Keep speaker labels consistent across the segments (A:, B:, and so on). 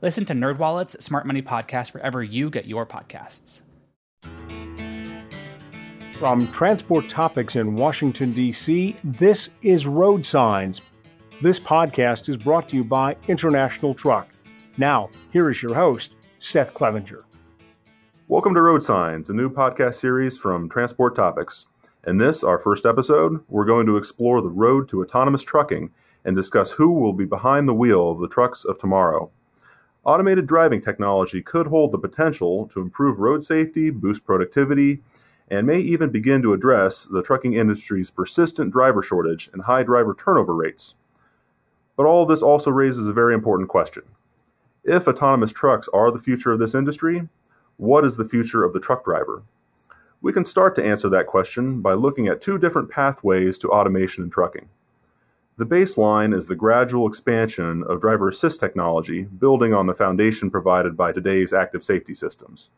A: Listen to NerdWallet's Smart Money Podcast wherever you get your podcasts.
B: From Transport Topics in Washington, D.C., this is Road Signs. This podcast is brought to you by International Truck. Now, here is your host, Seth Clevenger.
C: Welcome to Road Signs, a new podcast series from Transport Topics. In this, our first episode, we're going to explore the road to autonomous trucking and discuss who will be behind the wheel of the trucks of tomorrow. Automated driving technology could hold the potential to improve road safety, boost productivity, and may even begin to address the trucking industry's persistent driver shortage and high driver turnover rates. But all of this also raises a very important question. If autonomous trucks are the future of this industry, what is the future of the truck driver? We can start to answer that question by looking at two different pathways to automation in trucking. The baseline is the gradual expansion of driver assist technology, building on the foundation provided by today's active safety systems.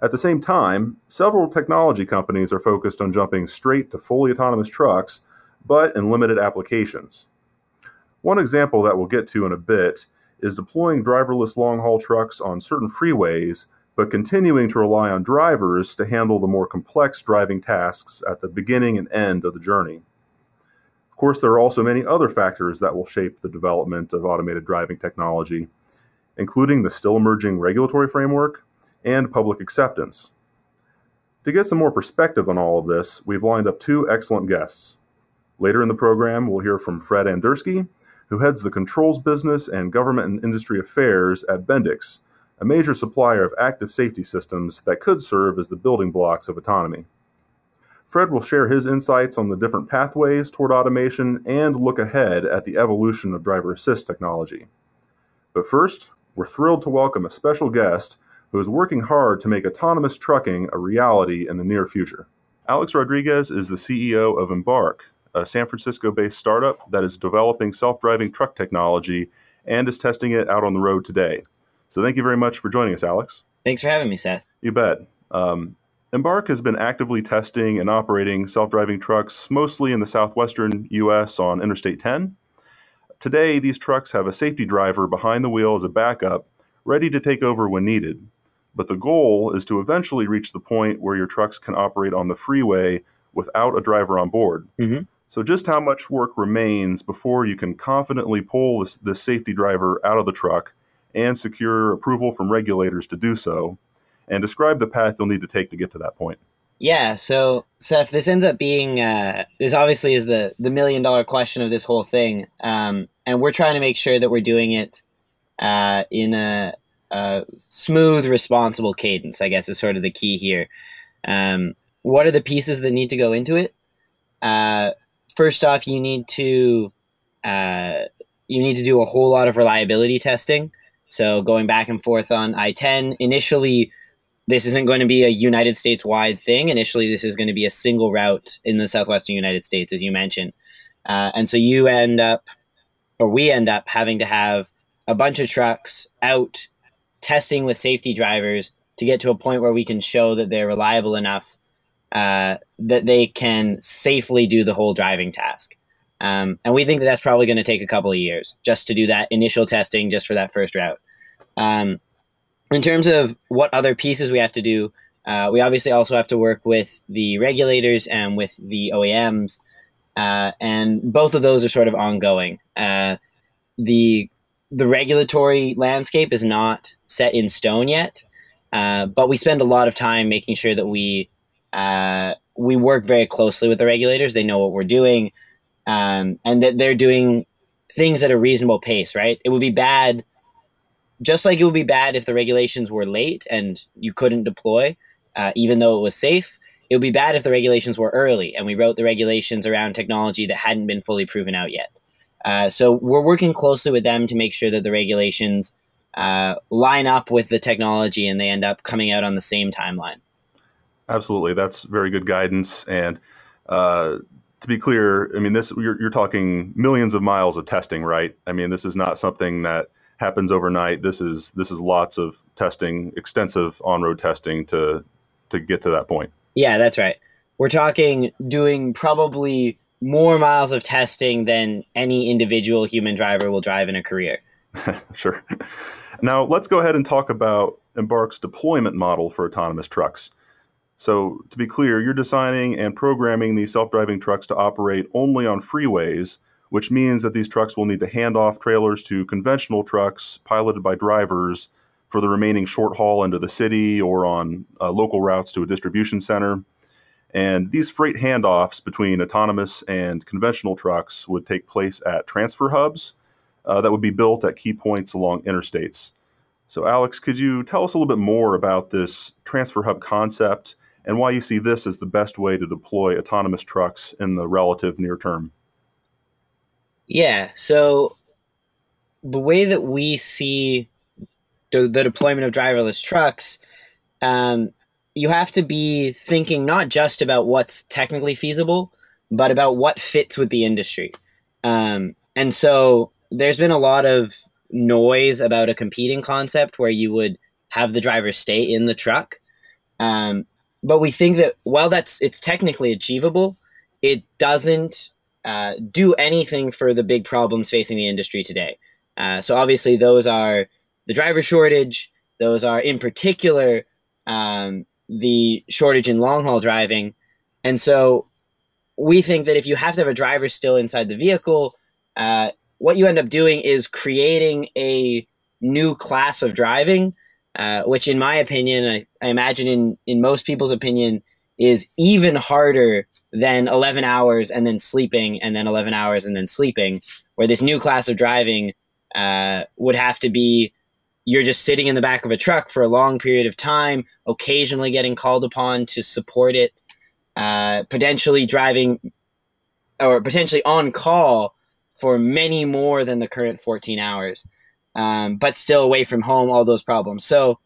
C: At the same time, several technology companies are focused on jumping straight to fully autonomous trucks, but in limited applications. One example that we'll get to in a bit is deploying driverless long haul trucks on certain freeways, but continuing to rely on drivers to handle the more complex driving tasks at the beginning and end of the journey. Of course, there are also many other factors that will shape the development of automated driving technology, including the still emerging regulatory framework, and public acceptance. To get some more perspective on all of this, we've lined up two excellent guests. Later in the program, we'll hear from Fred Andersky, who heads the controls business and government and industry affairs at Bendix, a major supplier of active safety systems that could serve as the building blocks of autonomy. Fred will share his insights on the different pathways toward automation and look ahead at the evolution of driver assist technology. But first, we're thrilled to welcome a special guest who is working hard to make autonomous trucking a reality in the near future. Alex Rodriguez is the CEO of Embark, a San Francisco based startup that is developing self driving truck technology and is testing it out on the road today. So thank you very much for joining us, Alex.
D: Thanks for having me, Seth.
C: You bet. Um, Embark has been actively testing and operating self driving trucks mostly in the southwestern U.S. on Interstate 10. Today, these trucks have a safety driver behind the wheel as a backup, ready to take over when needed. But the goal is to eventually reach the point where your trucks can operate on the freeway without a driver on board. Mm-hmm. So, just how much work remains before you can confidently pull this, this safety driver out of the truck and secure approval from regulators to do so? And describe the path you'll need to take to get to that point.
D: Yeah, so Seth, this ends up being uh, this obviously is the the million dollar question of this whole thing, um, and we're trying to make sure that we're doing it uh, in a uh, smooth, responsible cadence, I guess, is sort of the key here. Um, what are the pieces that need to go into it? Uh, first off, you need to uh, you need to do a whole lot of reliability testing. So going back and forth on I ten initially. This isn't going to be a United States wide thing. Initially, this is going to be a single route in the southwestern United States, as you mentioned. Uh, and so you end up, or we end up, having to have a bunch of trucks out testing with safety drivers to get to a point where we can show that they're reliable enough uh, that they can safely do the whole driving task. Um, and we think that that's probably going to take a couple of years just to do that initial testing just for that first route. Um, in terms of what other pieces we have to do, uh, we obviously also have to work with the regulators and with the OEMs, uh, and both of those are sort of ongoing. Uh, the the regulatory landscape is not set in stone yet, uh, but we spend a lot of time making sure that we uh, we work very closely with the regulators. They know what we're doing, um, and that they're doing things at a reasonable pace. Right? It would be bad, just like it would be bad if the regulations were late and you couldn't deploy, uh, even though it was safe. It would be bad if the regulations were early and we wrote the regulations around technology that hadn't been fully proven out yet. Uh, so we're working closely with them to make sure that the regulations uh, line up with the technology and they end up coming out on the same timeline.
C: Absolutely, that's very good guidance. And uh, to be clear, I mean, this you're, you're talking millions of miles of testing, right? I mean, this is not something that happens overnight. This is this is lots of testing, extensive on-road testing to to get to that point.
D: Yeah, that's right. We're talking doing probably more miles of testing than any individual human driver will drive in a career.
C: sure. Now, let's go ahead and talk about Embark's deployment model for autonomous trucks. So, to be clear, you're designing and programming these self driving trucks to operate only on freeways, which means that these trucks will need to hand off trailers to conventional trucks piloted by drivers for the remaining short haul into the city or on uh, local routes to a distribution center. And these freight handoffs between autonomous and conventional trucks would take place at transfer hubs uh, that would be built at key points along interstates. So, Alex, could you tell us a little bit more about this transfer hub concept and why you see this as the best way to deploy autonomous trucks in the relative near term?
D: Yeah, so the way that we see the, the deployment of driverless trucks, um, you have to be thinking not just about what's technically feasible, but about what fits with the industry. Um, and so there's been a lot of noise about a competing concept where you would have the driver stay in the truck. Um, but we think that while that's it's technically achievable, it doesn't uh, do anything for the big problems facing the industry today. Uh, so obviously, those are the driver shortage. Those are, in particular, um, the shortage in long haul driving. And so, we think that if you have to have a driver still inside the vehicle, uh, what you end up doing is creating a new class of driving, uh, which, in my opinion, I, I, imagine in, in most people's opinion, is even harder than 11 hours and then sleeping, and then 11 hours and then sleeping, where this new class of driving uh, would have to be you're just sitting in the back of a truck for a long period of time, occasionally getting called upon to support it, uh, potentially driving or potentially on call for many more than the current 14 hours, um, but still away from home, all those problems. So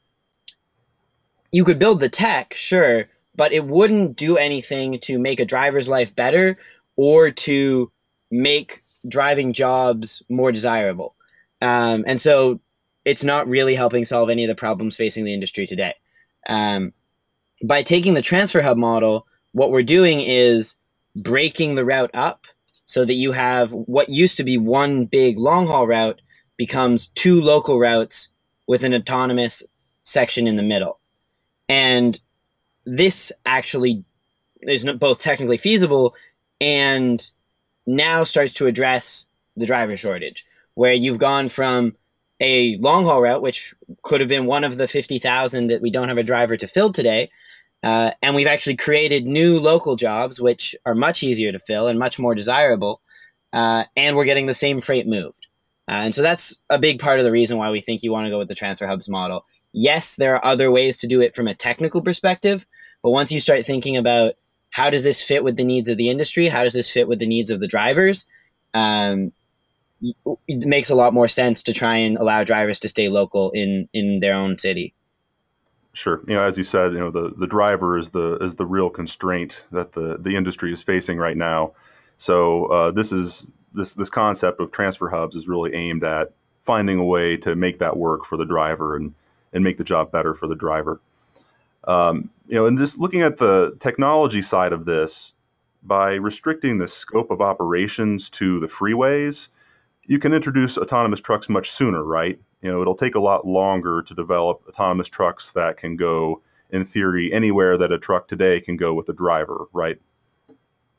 D: you could build the tech, sure, but it wouldn't do anything to make a driver's life better or to make driving jobs more desirable. Um, and so it's not really helping solve any of the problems facing the industry today. Um, by taking the transfer hub model, what we're doing is breaking the route up so that you have what used to be one big long haul route becomes two local routes with an autonomous section in the middle. And this actually is both technically feasible and now starts to address the driver shortage, where you've gone from a long haul route, which could have been one of the 50,000 that we don't have a driver to fill today, uh, and we've actually created new local jobs, which are much easier to fill and much more desirable. Uh, and we're getting the same freight moved. Uh, and so that's a big part of the reason why we think you want to go with the transfer hubs model. Yes, there are other ways to do it from a technical perspective, but once you start thinking about how does this fit with the needs of the industry, how does this fit with the needs of the drivers, um, it makes a lot more sense to try and allow drivers to stay local in in their own city.
C: Sure. You know, as you said, you know, the, the driver is the is the real constraint that the, the industry is facing right now. So uh, this is this this concept of transfer hubs is really aimed at finding a way to make that work for the driver and and make the job better for the driver. Um, you know, and just looking at the technology side of this, by restricting the scope of operations to the freeways, you can introduce autonomous trucks much sooner, right? You know, it'll take a lot longer to develop autonomous trucks that can go, in theory, anywhere that a truck today can go with a driver, right?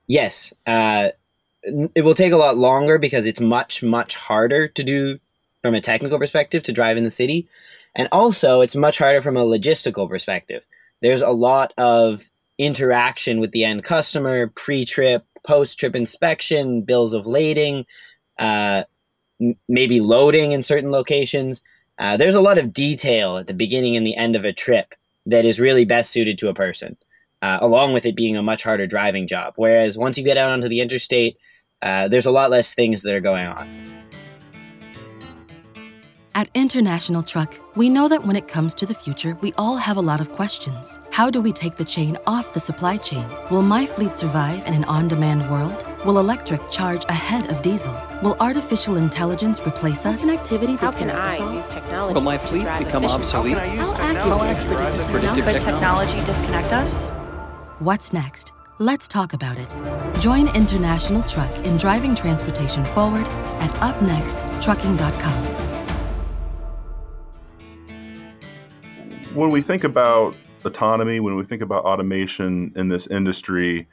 D: Yes. Uh, it will take a lot longer because it's much, much harder to do from a technical perspective to drive in the city. And also, it's much harder from a logistical perspective. There's a lot of interaction with the end customer, pre trip, post trip inspection, bills of lading, uh, m- maybe loading in certain locations. Uh, there's a lot of detail at the beginning and the end of a trip that is really best suited to a person, uh, along with it being a much harder driving job. Whereas once you get out onto the interstate, uh, there's a lot less things that are going on.
E: At International Truck, we know that when it comes to the future, we all have a lot of questions. How do we take the chain off the supply chain? Will my fleet survive in an on demand world? Will electric charge ahead of diesel? Will artificial intelligence replace us?
F: Connectivity
G: How can I
F: us all?
G: use technology
H: Will my
G: to
H: fleet
G: drive
H: become obsolete?
F: How accurate is predictive
H: Predictive
F: technology?
G: Could technology disconnect us?
E: What's next? Let's talk about it. Join International Truck in driving transportation forward at upnexttrucking.com.
C: when we think about autonomy, when we think about automation in this industry,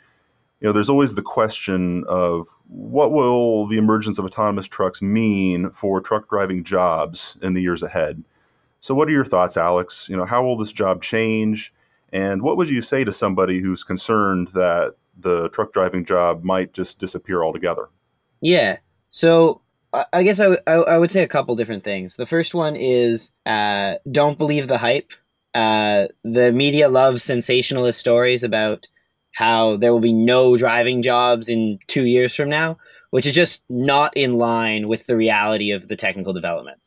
C: you know, there's always the question of what will the emergence of autonomous trucks mean for truck driving jobs in the years ahead. So, what are your thoughts, Alex? You know, how will this job change, and what would you say to somebody who's concerned that the truck driving job might just disappear altogether?
D: Yeah. So I guess I, w- I would say a couple different things. The first one is uh, don't believe the hype. Uh, the media loves sensationalist stories about how there will be no driving jobs in two years from now, which is just not in line with the reality of the technical development.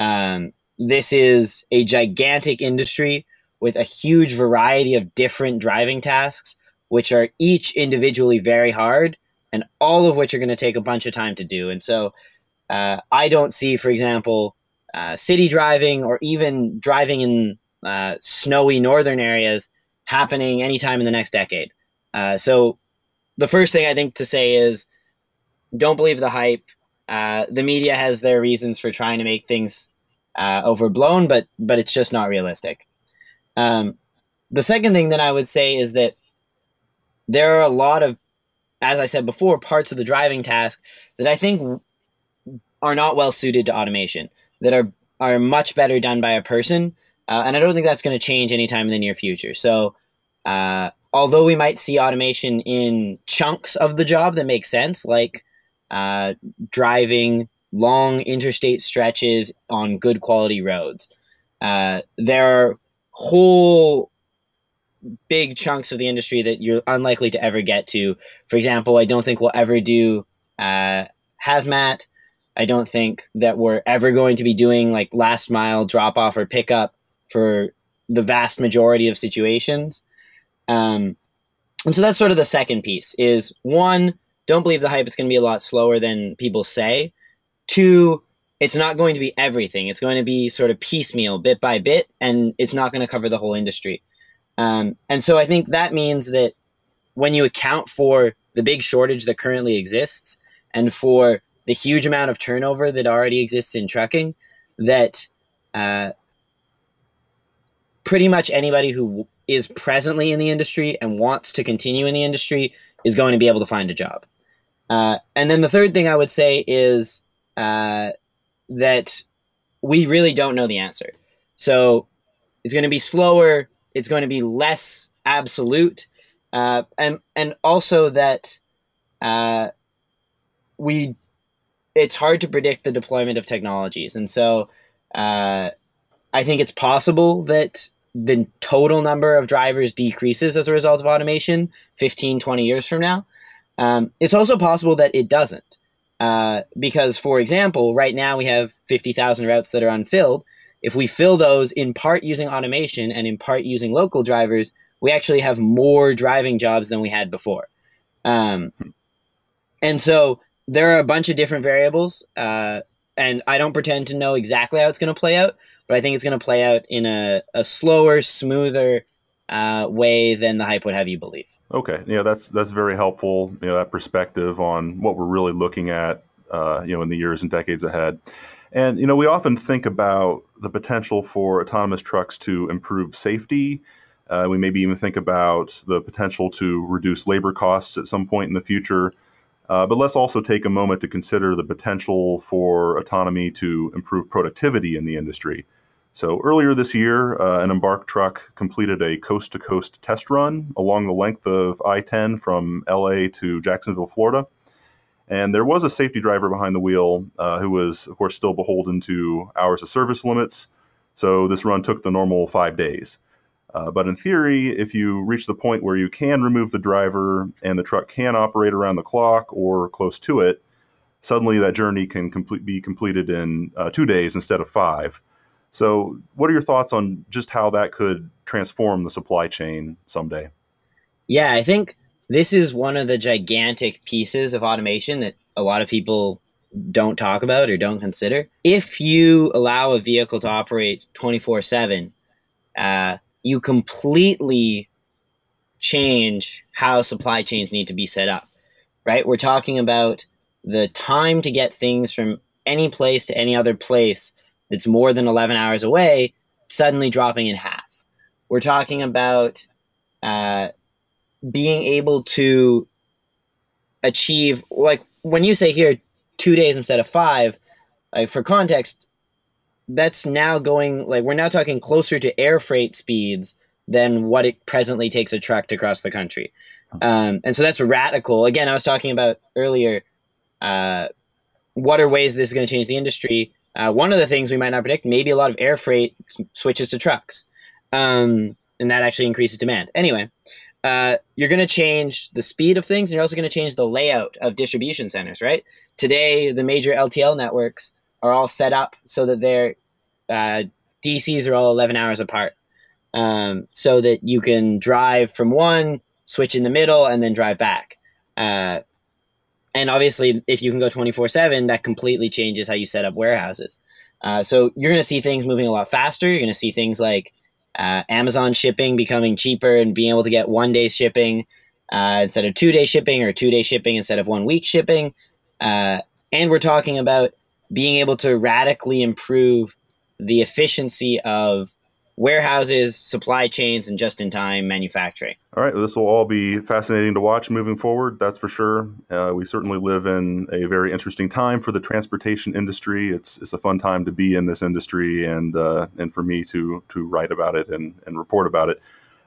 D: Um, this is a gigantic industry with a huge variety of different driving tasks, which are each individually very hard and all of which are going to take a bunch of time to do. And so uh, I don't see, for example, uh, city driving or even driving in uh, snowy northern areas happening anytime in the next decade. Uh, so the first thing I think to say is don't believe the hype. Uh, the media has their reasons for trying to make things uh, overblown, but but it's just not realistic. Um, the second thing that I would say is that there are a lot of, as I said before, parts of the driving task that I think are not well suited to automation. That are are much better done by a person, uh, and I don't think that's going to change anytime in the near future. So, uh, although we might see automation in chunks of the job that make sense, like uh, driving long interstate stretches on good quality roads, uh, there are whole big chunks of the industry that you're unlikely to ever get to. For example, I don't think we'll ever do uh, hazmat. I don't think that we're ever going to be doing like last mile drop off or pickup for the vast majority of situations. Um, and so that's sort of the second piece is one, don't believe the hype. It's going to be a lot slower than people say. Two, it's not going to be everything. It's going to be sort of piecemeal, bit by bit, and it's not going to cover the whole industry. Um, and so I think that means that when you account for the big shortage that currently exists and for the huge amount of turnover that already exists in trucking, that uh, pretty much anybody who is presently in the industry and wants to continue in the industry is going to be able to find a job. Uh, and then the third thing I would say is uh, that we really don't know the answer. So it's going to be slower. It's going to be less absolute, uh, and and also that uh, we it's hard to predict the deployment of technologies, and so uh, I think it's possible that the total number of drivers decreases as a result of automation 15 20 years from now. Um, it's also possible that it doesn't uh, because for example right now we have 50000 routes that are unfilled. If we fill those in part using automation and in part using local drivers we actually have more driving jobs than we had before. Um, and so there are a bunch of different variables uh, and i don't pretend to know exactly how it's going to play out but I think it's going to play out in a, a slower, smoother uh, way than the hype would have you believe.
C: Okay, yeah, that's that's very helpful. You know, that perspective on what we're really looking at, uh, you know, in the years and decades ahead. And you know, we often think about the potential for autonomous trucks to improve safety. Uh, we maybe even think about the potential to reduce labor costs at some point in the future. Uh, but let's also take a moment to consider the potential for autonomy to improve productivity in the industry. So earlier this year, uh, an Embark truck completed a coast to coast test run along the length of I 10 from LA to Jacksonville, Florida. And there was a safety driver behind the wheel uh, who was, of course, still beholden to hours of service limits. So this run took the normal five days. Uh, but in theory, if you reach the point where you can remove the driver and the truck can operate around the clock or close to it, suddenly that journey can complete, be completed in uh, two days instead of five. So, what are your thoughts on just how that could transform the supply chain someday?
D: Yeah, I think this is one of the gigantic pieces of automation that a lot of people don't talk about or don't consider. If you allow a vehicle to operate 24 uh, 7, you completely change how supply chains need to be set up, right? We're talking about the time to get things from any place to any other place that's more than 11 hours away suddenly dropping in half. We're talking about uh, being able to achieve, like when you say here, two days instead of five, like for context, that's now going, like, we're now talking closer to air freight speeds than what it presently takes a truck to cross the country. Um, and so that's radical. Again, I was talking about earlier uh, what are ways this is going to change the industry? Uh, one of the things we might not predict, maybe a lot of air freight switches to trucks, um, and that actually increases demand. Anyway, uh, you're going to change the speed of things, and you're also going to change the layout of distribution centers. Right today, the major LTL networks are all set up so that their uh, DCs are all 11 hours apart, um, so that you can drive from one, switch in the middle, and then drive back. And obviously, if you can go 24 7, that completely changes how you set up warehouses. Uh, so you're going to see things moving a lot faster. You're going to see things like uh, Amazon shipping becoming cheaper and being able to get one day shipping uh, instead of two day shipping or two day shipping instead of one week shipping. Uh, and we're talking about being able to radically improve the efficiency of warehouses, supply chains, and just in time manufacturing.
C: All right, well, this will all be fascinating to watch moving forward, that's for sure. Uh, we certainly live in a very interesting time for the transportation industry. It's, it's a fun time to be in this industry and, uh, and for me to, to write about it and, and report about it.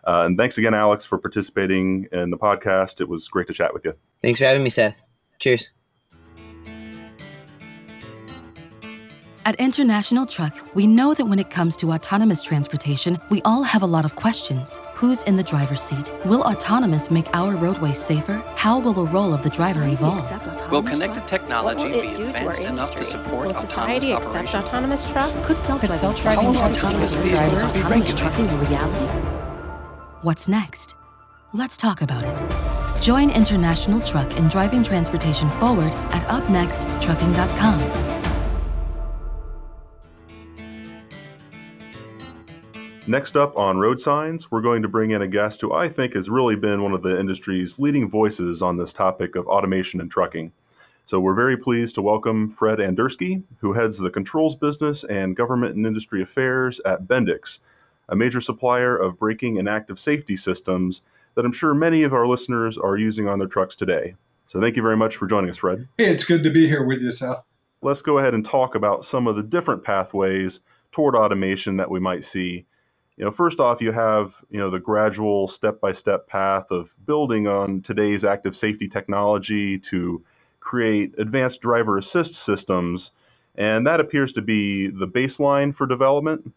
C: Uh, and thanks again, Alex, for participating in the podcast. It was great to chat with you.
D: Thanks for having me, Seth. Cheers.
E: At International Truck, we know that when it comes to autonomous transportation, we all have a lot of questions. Who's in the driver's seat? Will autonomous make our roadways safer? How will the role of the driver evolve?
F: Will connected technology be advanced enough to support
G: will society
F: autonomous
G: accept
F: operations?
G: autonomous trucks?
E: Could self-driving
G: self-driving
E: trucks
G: trucks
E: autonomous
G: be
E: drivers autonomous trucking a reality? What's next? Let's talk about it. Join International Truck in driving transportation forward at upnexttrucking.com.
C: Next up on Road Signs, we're going to bring in a guest who I think has really been one of the industry's leading voices on this topic of automation and trucking. So we're very pleased to welcome Fred Andersky, who heads the controls business and government and industry affairs at Bendix, a major supplier of braking and active safety systems that I'm sure many of our listeners are using on their trucks today. So thank you very much for joining us, Fred.
H: Hey, it's good to be here with you, Seth.
C: Let's go ahead and talk about some of the different pathways toward automation that we might see you know, first off, you have you know the gradual step-by-step path of building on today's active safety technology to create advanced driver assist systems, and that appears to be the baseline for development.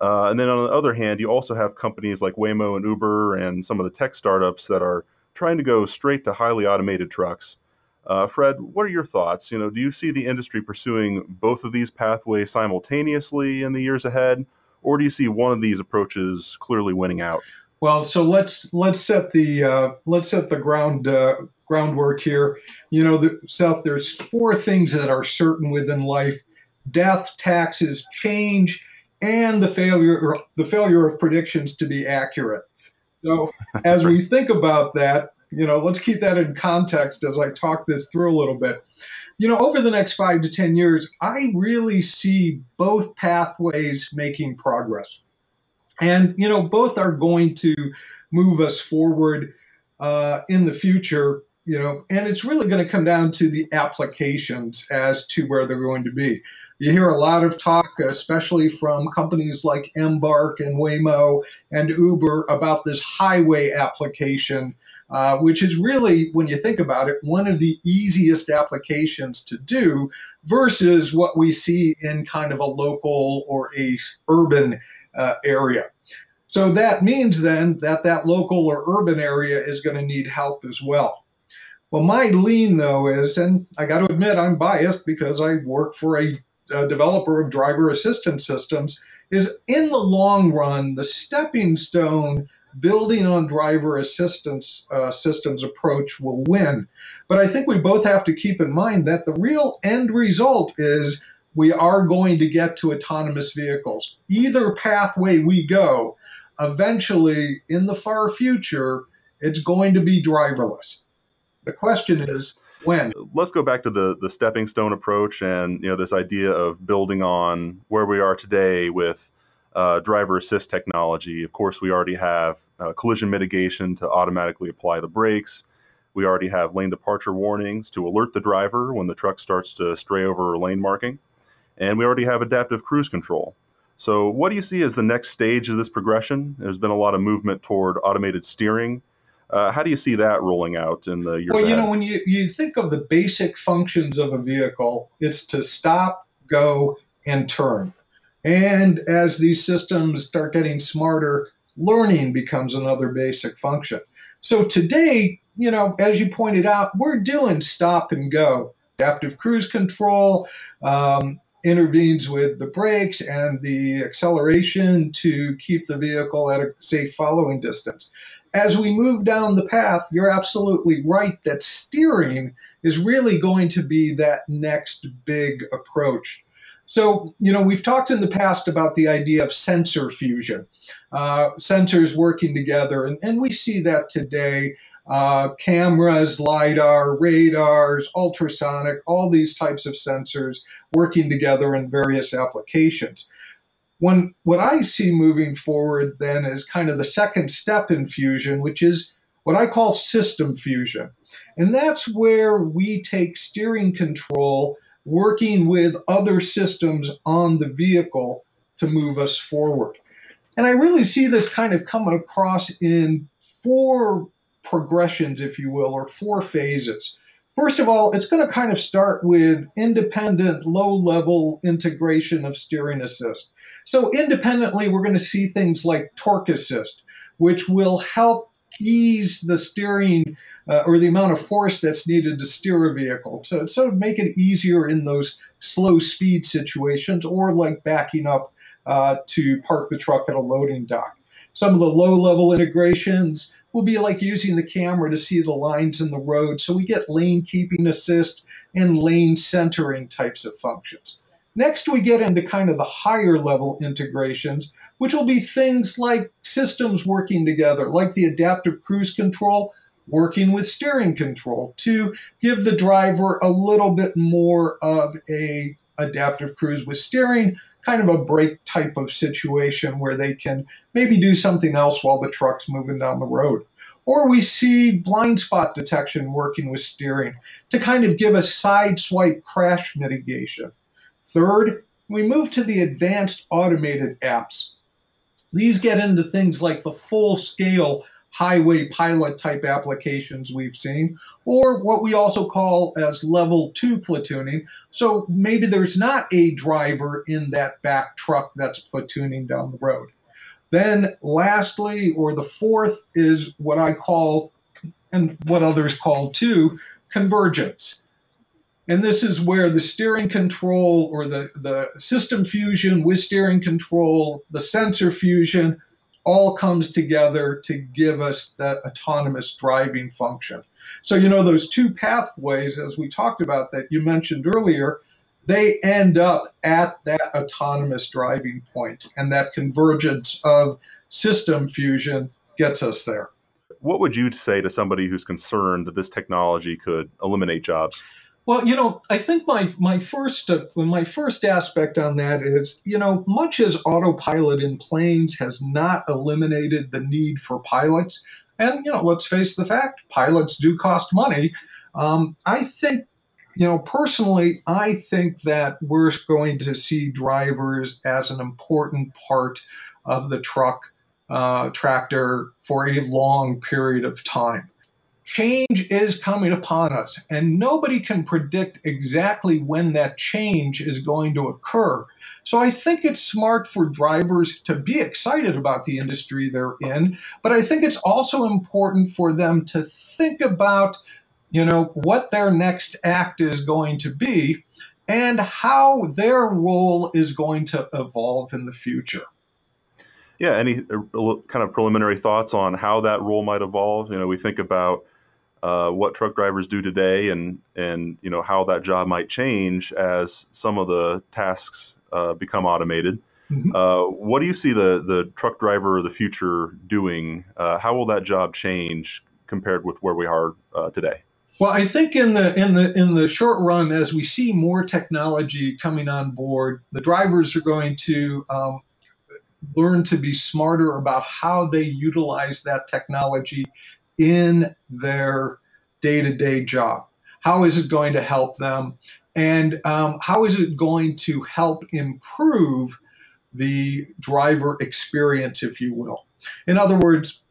C: Uh, and then on the other hand, you also have companies like Waymo and Uber and some of the tech startups that are trying to go straight to highly automated trucks. Uh, Fred, what are your thoughts? You know, do you see the industry pursuing both of these pathways simultaneously in the years ahead, or do you see one of these approaches clearly winning out?
H: Well, so let's let's set the uh, let's set the ground uh, groundwork here. You know, the, Seth, there's four things that are certain within life: death, taxes, change, and the failure the failure of predictions to be accurate. So, as we think about that, you know, let's keep that in context as I talk this through a little bit. You know, over the next five to 10 years, I really see both pathways making progress. And, you know, both are going to move us forward uh, in the future, you know, and it's really going to come down to the applications as to where they're going to be. You hear a lot of talk, especially from companies like Embark and Waymo and Uber, about this highway application uh, which is really, when you think about it, one of the easiest applications to do versus what we see in kind of a local or a urban uh, area. So that means then that that local or urban area is going to need help as well. Well, my lean though is, and I got to admit I'm biased because I work for a, a developer of driver assistance systems, is in the long run, the stepping stone building on driver assistance uh, systems approach will win. But I think we both have to keep in mind that the real end result is we are going to get to autonomous vehicles. Either pathway we go, eventually in the far future, it's going to be driverless. The question is when.
C: Let's go back to the the stepping stone approach and you know this idea of building on where we are today with uh, driver assist technology. Of course, we already have uh, collision mitigation to automatically apply the brakes. We already have lane departure warnings to alert the driver when the truck starts to stray over a lane marking. And we already have adaptive cruise control. So, what do you see as the next stage of this progression? There's been a lot of movement toward automated steering. Uh, how do you see that rolling out in the years
H: Well, you
C: ahead?
H: know, when you, you think of the basic functions of a vehicle, it's to stop, go, and turn. And as these systems start getting smarter, learning becomes another basic function. So today, you know, as you pointed out, we're doing stop and go. Adaptive cruise control um, intervenes with the brakes and the acceleration to keep the vehicle at a safe following distance. As we move down the path, you're absolutely right that steering is really going to be that next big approach. So, you know, we've talked in the past about the idea of sensor fusion, uh, sensors working together, and, and we see that today. Uh, cameras, LIDAR, radars, ultrasonic, all these types of sensors working together in various applications. When, what I see moving forward then is kind of the second step in fusion, which is what I call system fusion. And that's where we take steering control working with other systems on the vehicle to move us forward. And I really see this kind of coming across in four progressions, if you will, or four phases. First of all, it's going to kind of start with independent low level integration of steering assist. So, independently, we're going to see things like torque assist, which will help ease the steering uh, or the amount of force that's needed to steer a vehicle to sort of make it easier in those slow speed situations or like backing up uh, to park the truck at a loading dock. Some of the low level integrations will be like using the camera to see the lines in the road. So we get lane keeping assist and lane centering types of functions. Next, we get into kind of the higher level integrations, which will be things like systems working together, like the adaptive cruise control working with steering control to give the driver a little bit more of a adaptive cruise with steering kind of a brake type of situation where they can maybe do something else while the truck's moving down the road. Or we see blind spot detection working with steering to kind of give a side swipe crash mitigation Third, we move to the advanced automated apps. These get into things like the full scale highway pilot type applications we've seen, or what we also call as level two platooning. So maybe there's not a driver in that back truck that's platooning down the road. Then, lastly, or the fourth, is what I call, and what others call too, convergence. And this is where the steering control or the, the system fusion with steering control, the sensor fusion, all comes together to give us that autonomous driving function. So, you know, those two pathways, as we talked about that you mentioned earlier, they end up at that autonomous driving point, and that convergence of system fusion gets us there.
C: What would you say to somebody who's concerned that this technology could eliminate jobs?
H: Well, you know, I think my my first uh, my first aspect on that is, you know, much as autopilot in planes has not eliminated the need for pilots, and you know, let's face the fact, pilots do cost money. Um, I think, you know, personally, I think that we're going to see drivers as an important part of the truck uh, tractor for a long period of time change is coming upon us, and nobody can predict exactly when that change is going to occur. So I think it's smart for drivers to be excited about the industry they're in, but I think it's also important for them to think about you know, what their next act is going to be and how their role is going to evolve in the future.
C: Yeah, any uh, kind of preliminary thoughts on how that role might evolve? You know, we think about uh, what truck drivers do today, and and you know how that job might change as some of the tasks uh, become automated. Mm-hmm. Uh, what do you see the the truck driver of the future doing? Uh, how will that job change compared with where we are uh, today?
H: Well, I think in the in the in the short run, as we see more technology coming on board, the drivers are going to um, learn to be smarter about how they utilize that technology in their day to day job. How is it going to help them? And um, how is it going to help improve the driver experience, if you will? In other words,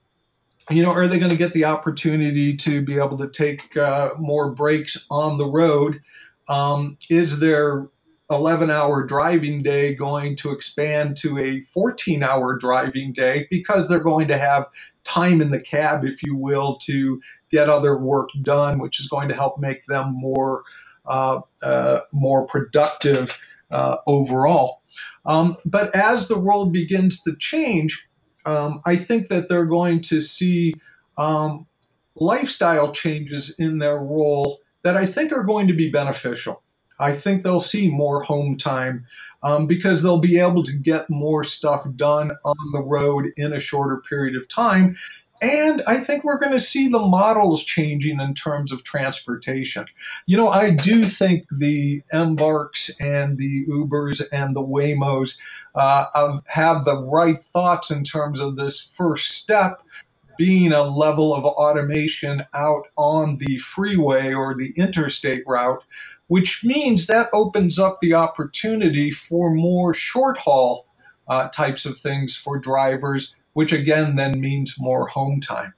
H: you know, are they going to get the opportunity to be able to take uh, more breaks on the road? Um, is their 11 hour driving day going to expand to a 14 hour driving day because they're going to have time in the cab, if you will, to get other work done, which is going to help make them more uh, uh, more productive uh, overall. Um, but as the world begins to change, um, I think that they're going to see um, lifestyle changes in their role that I think are going to be beneficial. I think they'll see more home time um, because they'll be able to get more stuff done on the road in a shorter period of time. And I think we're going to see the models changing in terms of transportation. You know, I do think the Embarks and the Ubers and the Waymos uh, have the right thoughts in terms of this first step being a level of automation out on the freeway or the interstate route which means that opens up the opportunity for more short haul uh, types of things for drivers, which again then means more home time.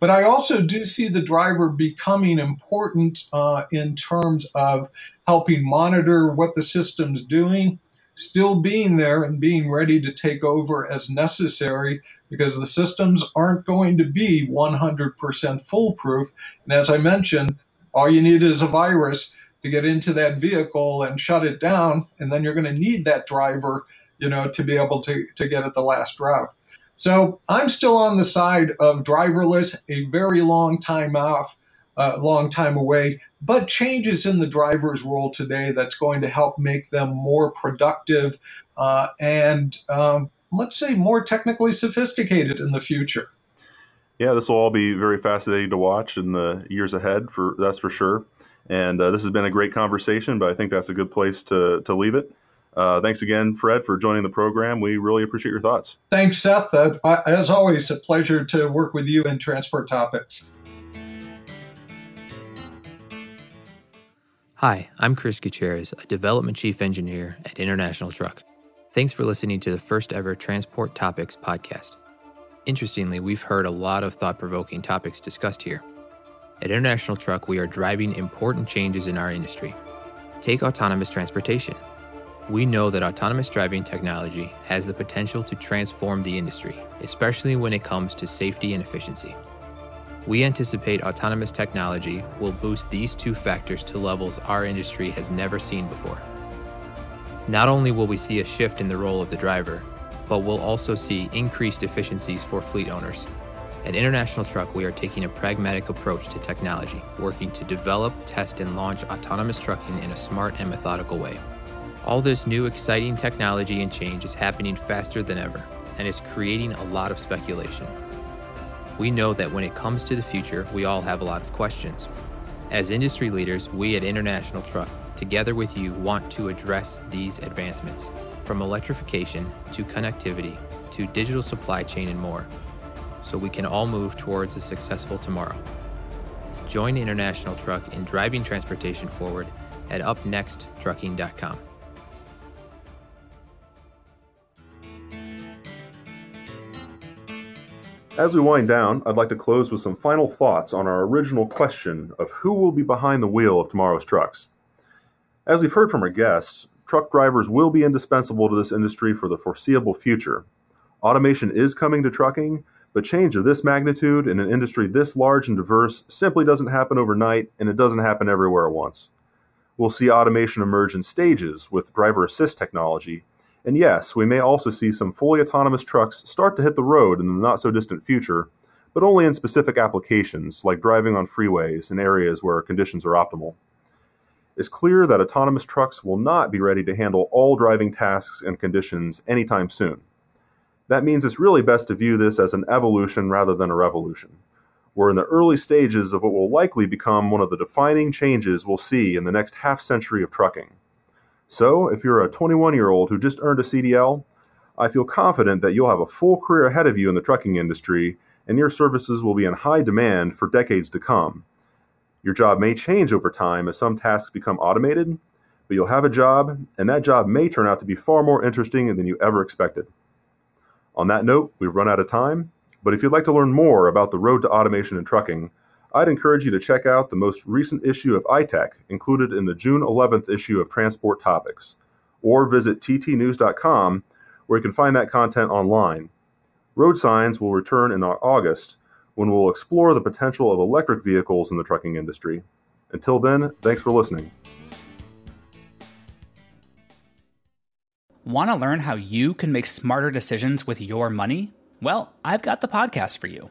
H: But I also do see the driver becoming important uh, in terms of helping monitor what the system's doing, still being there and being ready to take over as necessary because the systems aren't going to be 100% foolproof. And as I mentioned, all you need is a virus to get into that vehicle and shut it down, and then you're going to need that driver, you know, to be able to, to get at the last route. So I'm still on the side of driverless, a very long time off, a uh, long time away, but changes in the driver's role today that's going to help make them more productive uh, and um, let's say more technically sophisticated in the future.
C: Yeah, this will all be very fascinating to watch in the years ahead. For that's for sure. And uh, this has been a great conversation, but I think that's a good place to, to leave it. Uh, thanks again, Fred, for joining the program. We really appreciate your thoughts.
H: Thanks, Seth. Uh, as always, a pleasure to work with you in transport topics.
I: Hi, I'm Chris Gutierrez, a development chief engineer at International Truck. Thanks for listening to the first ever Transport Topics podcast. Interestingly, we've heard a lot of thought provoking topics discussed here. At International Truck, we are driving important changes in our industry. Take autonomous transportation. We know that autonomous driving technology has the potential to transform the industry, especially when it comes to safety and efficiency. We anticipate autonomous technology will boost these two factors to levels our industry has never seen before. Not only will we see a shift in the role of the driver, but we'll also see increased efficiencies for fleet owners. At International Truck, we are taking a pragmatic approach to technology, working to develop, test, and launch autonomous trucking in a smart and methodical way. All this new exciting technology and change is happening faster than ever and is creating a lot of speculation. We know that when it comes to the future, we all have a lot of questions. As industry leaders, we at International Truck, together with you, want to address these advancements from electrification to connectivity to digital supply chain and more so we can all move towards a successful tomorrow. Join International Truck in driving transportation forward at upnexttrucking.com.
C: As we wind down, I'd like to close with some final thoughts on our original question of who will be behind the wheel of tomorrow's trucks. As we've heard from our guests, truck drivers will be indispensable to this industry for the foreseeable future. Automation is coming to trucking, But change of this magnitude in an industry this large and diverse simply doesn't happen overnight, and it doesn't happen everywhere at once. We'll see automation emerge in stages with driver assist technology. And yes, we may also see some fully autonomous trucks start to hit the road in the not so distant future, but only in specific applications like driving on freeways in areas where conditions are optimal. It's clear that autonomous trucks will not be ready to handle all driving tasks and conditions anytime soon. That means it's really best to view this as an evolution rather than a revolution. We're in the early stages of what will likely become one of the defining changes we'll see in the next half century of trucking. So, if you're a 21 year old who just earned a CDL, I feel confident that you'll have a full career ahead of you in the trucking industry and your services will be in high demand for decades to come. Your job may change over time as some tasks become automated, but you'll have a job, and that job may turn out to be far more interesting than you ever expected. On that note, we've run out of time, but if you'd like to learn more about the road to automation in trucking, I'd encourage you to check out the most recent issue of iTech included in the June 11th issue of Transport Topics, or visit ttnews.com where you can find that content online. Road Signs will return in August when we'll explore the potential of electric vehicles in the trucking industry. Until then, thanks for listening.
A: Want to learn how you can make smarter decisions with your money? Well, I've got the podcast for you.